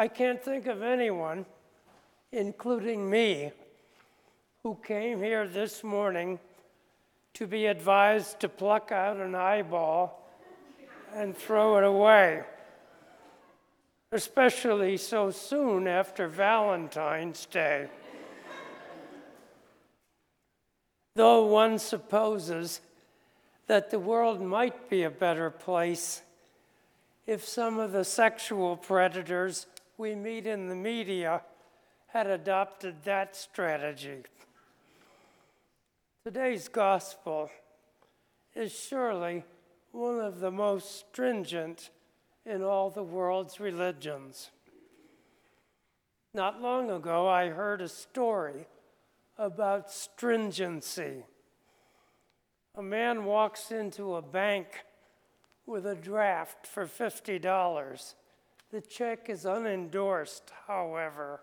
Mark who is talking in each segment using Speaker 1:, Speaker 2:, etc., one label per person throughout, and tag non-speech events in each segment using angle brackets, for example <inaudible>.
Speaker 1: I can't think of anyone, including me, who came here this morning to be advised to pluck out an eyeball and throw it away, especially so soon after Valentine's Day. Though one supposes that the world might be a better place if some of the sexual predators we meet in the media had adopted that strategy. Today's gospel is surely one of the most stringent in all the world's religions. Not long ago, I heard a story about stringency. A man walks into a bank with a draft for $50. The check is unendorsed, however.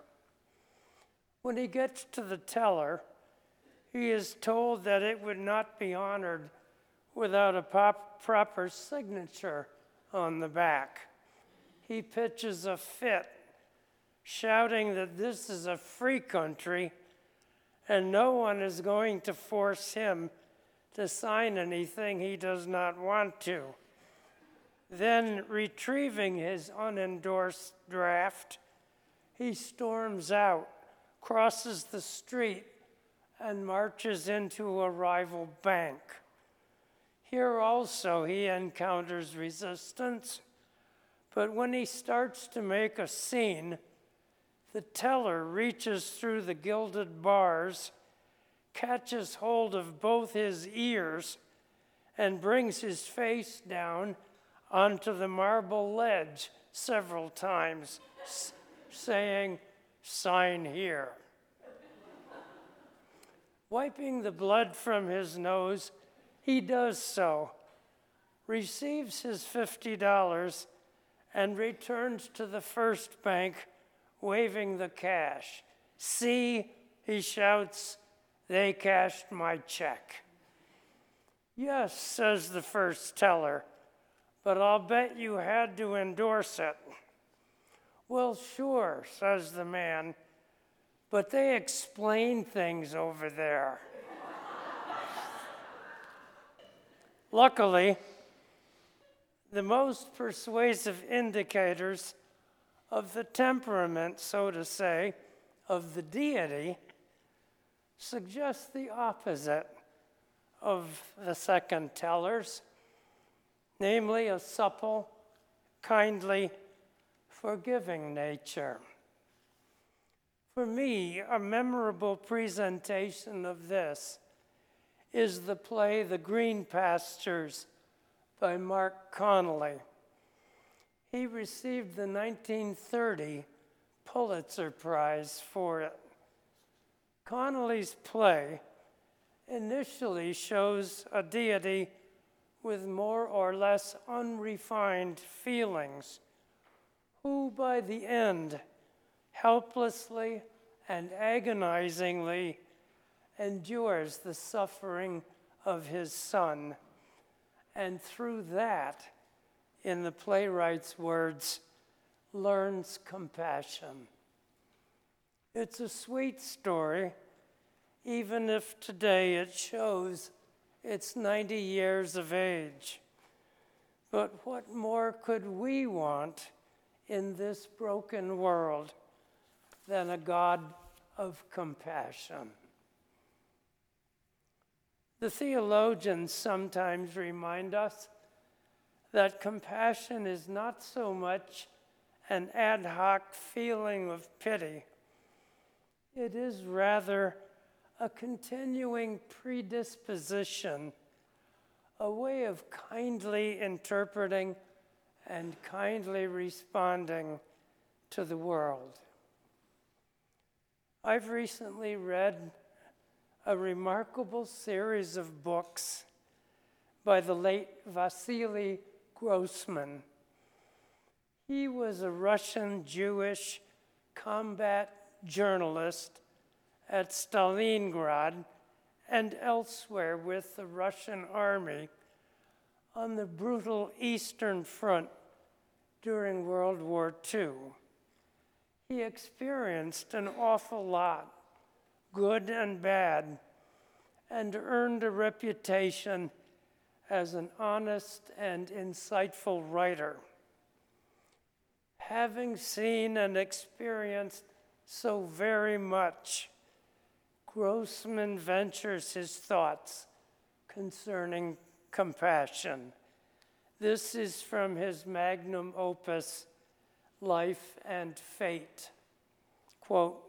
Speaker 1: When he gets to the teller, he is told that it would not be honored without a pop- proper signature on the back. He pitches a fit, shouting that this is a free country and no one is going to force him to sign anything he does not want to. Then, retrieving his unendorsed draft, he storms out, crosses the street, and marches into a rival bank. Here also he encounters resistance, but when he starts to make a scene, the teller reaches through the gilded bars, catches hold of both his ears, and brings his face down onto the marble ledge several times, saying, Sign here. Wiping the blood from his nose, he does so, receives his $50, and returns to the first bank waving the cash. See, he shouts, they cashed my check. Yes, says the first teller, but I'll bet you had to endorse it. Well, sure, says the man, but they explain things over there. <laughs> Luckily, the most persuasive indicators of the temperament, so to say, of the deity suggests the opposite of the second tellers, namely a supple, kindly, forgiving nature. For me, a memorable presentation of this is the play The Green Pastures by Marc Connelly. He received the 1930 Pulitzer Prize for it. Connelly's play initially shows a deity with more or less unrefined feelings, who by the end helplessly and agonizingly endures the suffering of his son, and through that, in the playwright's words, learns compassion. It's a sweet story, even if today it shows it's 90 years of age. But what more could we want in this broken world than a God of compassion? The theologians sometimes remind us that compassion is not so much an ad hoc feeling of pity, it is rather a continuing predisposition, a way of kindly interpreting and kindly responding to the world. I've recently read a remarkable series of books by the late Vasily Grossman. He was a Russian Jewish combat journalist at Stalingrad and elsewhere with the Russian army on the brutal Eastern Front during World War II. He experienced an awful lot, good and bad, and earned a reputation as an honest and insightful writer. Having seen and experienced so very much, Grossman ventures his thoughts concerning compassion. This is from his magnum opus, Life and Fate. Quote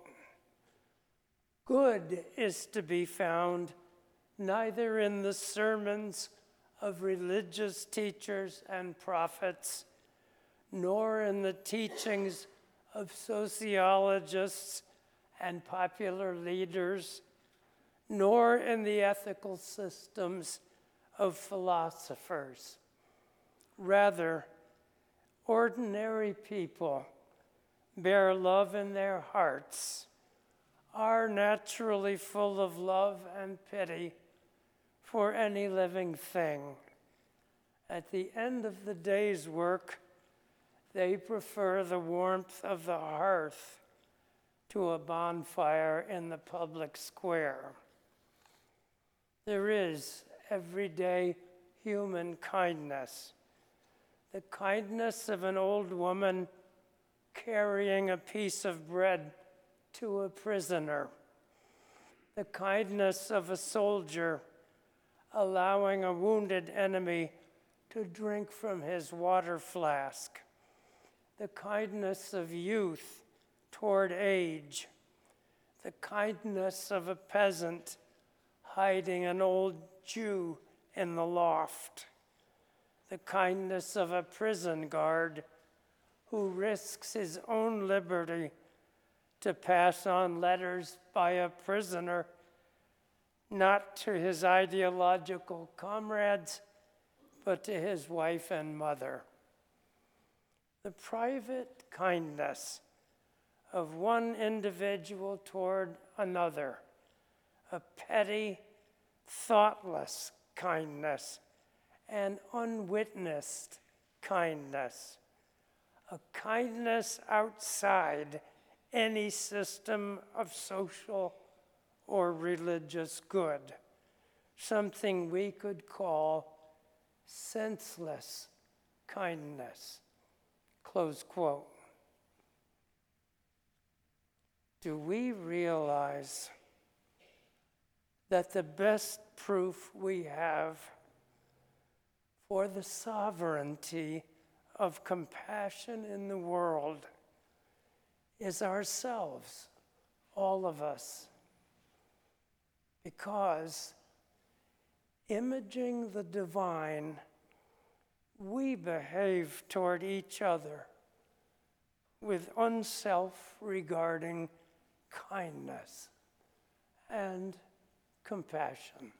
Speaker 1: Good is to be found neither in the sermons of religious teachers and prophets, nor in the teachings of sociologists and popular leaders, nor in the ethical systems of philosophers. Rather, ordinary people bear love in their hearts, are naturally full of love and pity for any living thing. At the end of the day's work, they prefer the warmth of the hearth to a bonfire in the public square. There is everyday human kindness. The kindness of an old woman carrying a piece of bread to a prisoner. The kindness of a soldier allowing a wounded enemy to drink from his water flask. The kindness of youth toward age. The kindness of a peasant hiding an old Jew in the loft. The kindness of a prison guard who risks his own liberty to pass on letters by a prisoner, not to his ideological comrades, but to his wife and mother. The private kindness of one individual toward another, a petty, thoughtless kindness, an unwitnessed kindness, a kindness outside any system of social or religious good, something we could call senseless kindness. Close quote. Do we realize that the best proof we have for the sovereignty of compassion in the world is ourselves, all of us. Because imaging the divine, we behave toward each other with unself regarding kindness and compassion.